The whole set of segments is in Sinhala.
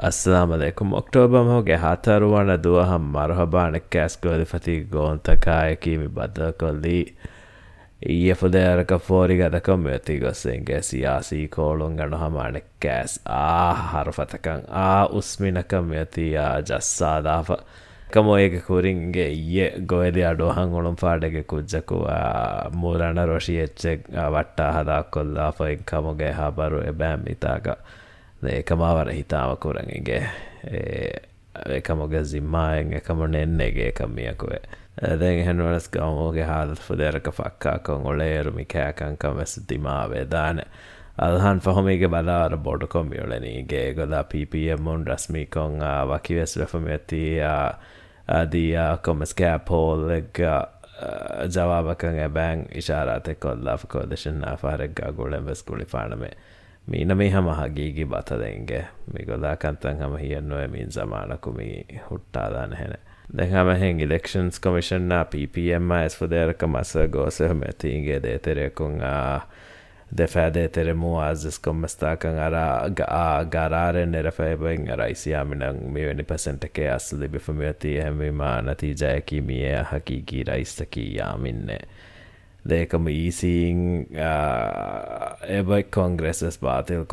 ಅಸ್ಸಲಾಮಲೈಕುಮ್ ಅಕ್ಟೋಬರ್ ಹೋಗೆ ಹತರುವಣ ದುವಹಂ ಮರಹಬಾಣ ಕ್ಯಾಸ್ ಗೋಲಿ ಫತಿ ಗೋಂತಕಾಯಕಿ ಬದ್ದಕೊಲ್ಲಿ ಈಯಫುದೇರಕ ಫೋರಿಗದಕ ಮೆತಿಗೊಸ್ಸೆಂಗೆ ಸಿಯಾಸಿ ಕೋಳುಂಗಣ ಹಮಾಣೆ ಕ್ಯಾಸ್ ಆ ಹರಫತಕಂ ಆ ಉಸ್ಮಿನಕ ಮೆತಿಯ ಜಸ್ಸಾದಾಫ ಕಮೋಯಗೆ ಕುರಿಂಗೆ ಇಯೆ ಗೋಯದಿ ಅಡೋಹಂ ಉಳುಂ ಫಾಡೆಗೆ ಕುಜ್ಜಕು ಮೂರಣ ರೋಷಿ ಎಚ್ಚೆ ವಟ್ಟ ಹದಾಕೊಲ್ಲಾಫ ಕಮೊಗೆ ಹಬರು ಎ එකම වර හිතාවකුරන්ගේ එකම ගසිම්මායෙන් එකමන එන්නේගේ එකම්මියකුවේ ඇදැන් හැනුවරස් ගවමෝගේ හාදත් පුදේරක ෆක්කාකොන් ඔලේරුමි කෑකංකම ඇසතිමාවේ දාන අල්හන් පහොමිගේ බලාර බොඩ කොමියොලනීගේ ගොදා පපම්මුන් රස්මිකොන් වකිවෙස් වෙෆමඇතියා අදීයා කොමස්කෑ පෝල්ලෙග ජවාබකන් එබැන් ඉශාරතෙ කොල්ලාෆ කෝදේශනා පාරෙක්ගා ගුලෙන් වෙස් කුලි පානමේ මීන මේ හම හගීගි බතදෙන්ගේ මිගොදාකන්තන් හම හියන්නුව මින් සමානකුමි හුට්ටාදාන හෙන දෙහමහෙන් ඉලෙක්ෂන්ස් කොමිෂන්න PPM ස්පදේරක මස ගෝසහම ඇතින්ගේ දේතරයකුන් දෙෆෑදේ තෙරෙමු ආසස් කොම්මස්ථාකන් අර ගරාරෙන් එරෆෑබෙන් රයිසියාමිනං මෙවැනි පසෙන්ටකේ අස් ලිබිෆම ඇති හැමිම නතිජයකි මිය හකීගී රයිස්තකී යාමින්නේ le kommer ising, sin uh, e poi congresso spatio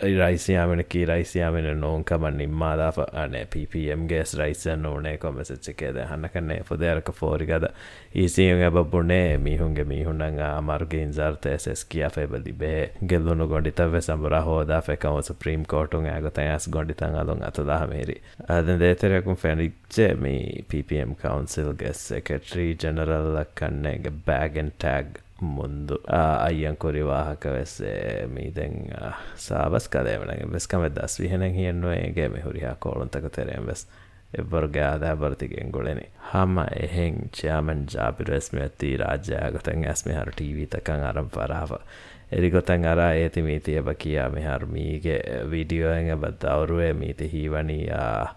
raisiaminen kiraisiaminen on kaman niin maada fa ane ppm ges raisen on ne kome se cheke de hanakanne foder ka foriga da isi unga babune mi hunge mi hunanga amarge inzarte ses kia fe bali be geluno gondita ve sambara ho da fe ka supreme court unga go ta as gondita ngalon atala meri. Aden de tere kun fe ni che mi ppm council ges secretary general kanne ge bag and tag. අයියන් කොරි වාහක වෙස්සේ මීදැන් සාබස් කදේවනගේ වෙස්කම දස් විහෙන හියෙන්නුවේගේ මෙහුරිහා කෝළුන්තක තෙරෙන් වෙස් එබ්වර්ගේ ආදා බර්තිගෙන් ගොලෙනි හම එහෙන් චයාමන් ජාපිරස්ම ඇති රාජ්‍යයාගතන් ඇස්මි හර ටීවීතකං අරම් පරාව. එරිගොතන් අර ඒති මීතියබ කියා මෙහර මීගේ විඩියෝෙන් බත් අවරුවේ මීති හීවනයා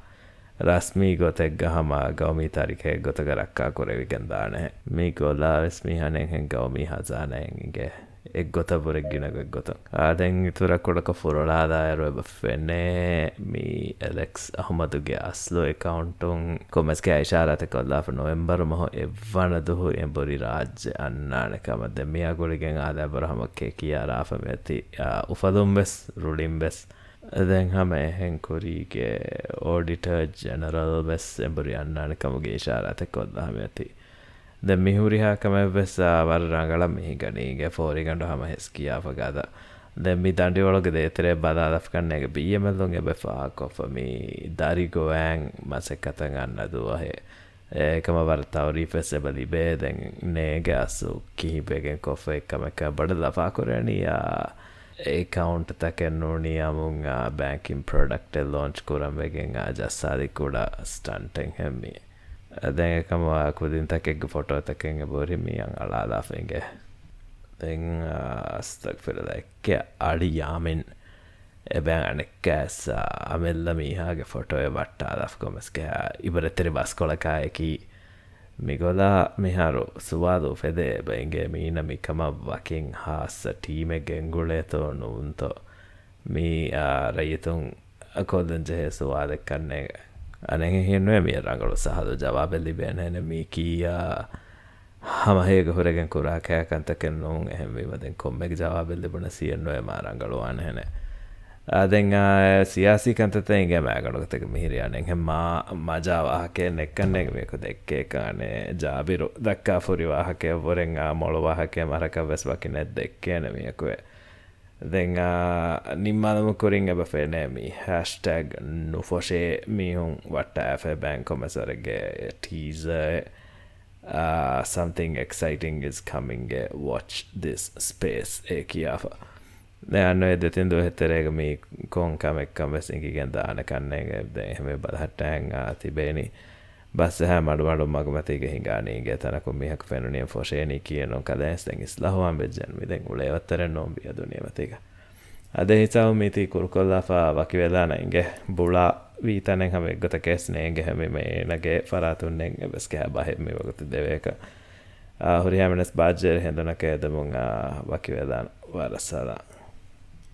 රස්මී ගොතෙක් හම ගෞමී තරිකය ගොතක රක්කා කොරවිගෙන්දානෑ මේ ගොල්ලා වෙස්මිහනෙන් හෙන් ගෞමී හසානයන්ගේ එක් ගොත පුරෙක් ගෙනගක් ගොත. ආදැන් ඉතුර කොඩක ෆුරලාදායරුව බෆෙන්නේ මී එලෙක්ස් අහමදුගේ අස්ලෝ එකකවුන්ටුන් කොමස්ක යිශාරත කොල්ලා නොවෙම්බර මොහ එව්වන දුහු එම්බොරි රාජ්‍ය අන්නානකමද මෙයා ගොලිගෙන් ආදාබරහමක්කේ කියාරාෆම ඇති උපදුම් වෙස් රුඩිම් වෙස් දැන් හම එහෙන් කොරීගේ ඕඩිට ජනරල් වෙස් එඹරි අන්නානකමගේ ශාරත කොල්දාහම ඇති. ද මිහුරිහාකම වෙස් වරරංගල මිහි ගනීගේ ෆෝරිගඩු හම හෙස් කියාපගද දෙමි දඩිවලොග දේතරේ බදාදක් කන්න එක බියමල්ලුන් එබෙෆා කොෆමි දරිගොවෑන් මසෙක්කතන් අන්න දුවහේ ඒකම වර්තාවරී ෆෙස් එබලි බේදැන් නේගේ අස්සු කිහිපයගෙන් කොෆ එක්කම එක බඩ ලපා කොරණයා ඒකවුන්ට තැකෙන්නූනී අමුන් බෑකින් ප්‍රඩක්ට ලෝංච් කුරම්වගෙන් ජස්සාදි කුඩා ස්ටන්ටෙන් හැම්මි. දැකම කුදින් තැකෙක් ෆොටෝ තැකෙන් බොරිමියන් අලාදාෆෙන්ගේ දෙං අස්තක් පෙරදැක්ක අඩි යාමෙන් එබෑන් අනෙක්කෑස් අමෙල්ල මීහාගේ ෆොටෝය වට්ටා දක් කොමස්කෑ ඉබරෙතරි බස් කොලකායකී Migolaa miharu suwadu ފެދޭބައިންގެ މީނަމިކަމަށް ވަކިން ހާއްސަ ޓީމެއްގެން ގުޅޭތޯ ނުވުންތޯ މީ ރައްޔިތުން އަކޮލުން ޖެހޭ ސުވާލެއް ކަންނޭ އަނެއް ހިންނުވެ މި ރަނގަޅު ސަހަލު ޖަވާބެއް ލިބޭނޭނެ މީ ކީޔާ ހަމަހޭގެ ހުރެގެން ކުރާ ކައިކަންތަކެއް ނޫން އެހެން ވީމަދެން ކޮންމެގެ ޖަވާބެއް ލިބުނަ ސިއެއް ނުވެ މާ ރަނގަޅުވާނެ ހެނެ ආදෙන් සියාසිකන්තත ඉගමෑගඩුගතක මිහිරියානෙන් හෙමා මජාවාහකය නෙක්කන්නෙක් මේකු දෙක්කේ කානේ ජාබිරු දක්කා ෆුරිවාහකය වරෙන් මොළුවාහකය මරක වෙස් වකි නැත් දෙක්කේන මියකුවේ දෙං නිම්මාදම කුරින් එබ ෆෙනේමි හැස්ටැග් නුෆොෂේ මිහුන් වට ඇෆේ බැංකොමසරගේ ටීසය Uh, something exciting is coming. Uh, watch this space. Eh, kiafa. යන්න එදතින් දුහෙත්තරේක මේ කෝන්කමෙක්කම් වෙසිකිගෙන් දාන කන්නේගේ එහෙම බලහට්ටෑන් තිබේනි බස් හැ මඩුමඩු මගමතික හිගානීගේ තනකු මිහක් ෆෙනුනිය ෆොෂේනි කියනු කදෑස්තැන් ඉස්ලහවාන් බෙජ්ජන් විදෙන් උලේවත්තර නොම්බිය දුනියමතික අද හිසාව මිති කුරුකොල්ලාෆා වකි වෙලානයින්ගේ බුලා වීතනෙන් හම එක්ගත කෙස්නේගේ හැම මේනගේ ෆරාතුන්නෙන් එබස්කෑ බහෙම වගත දෙවේක හුරිහමනස් බාජ්‍යර හෙඳනක එදමුන් වකි වෙදාන වරස්සලා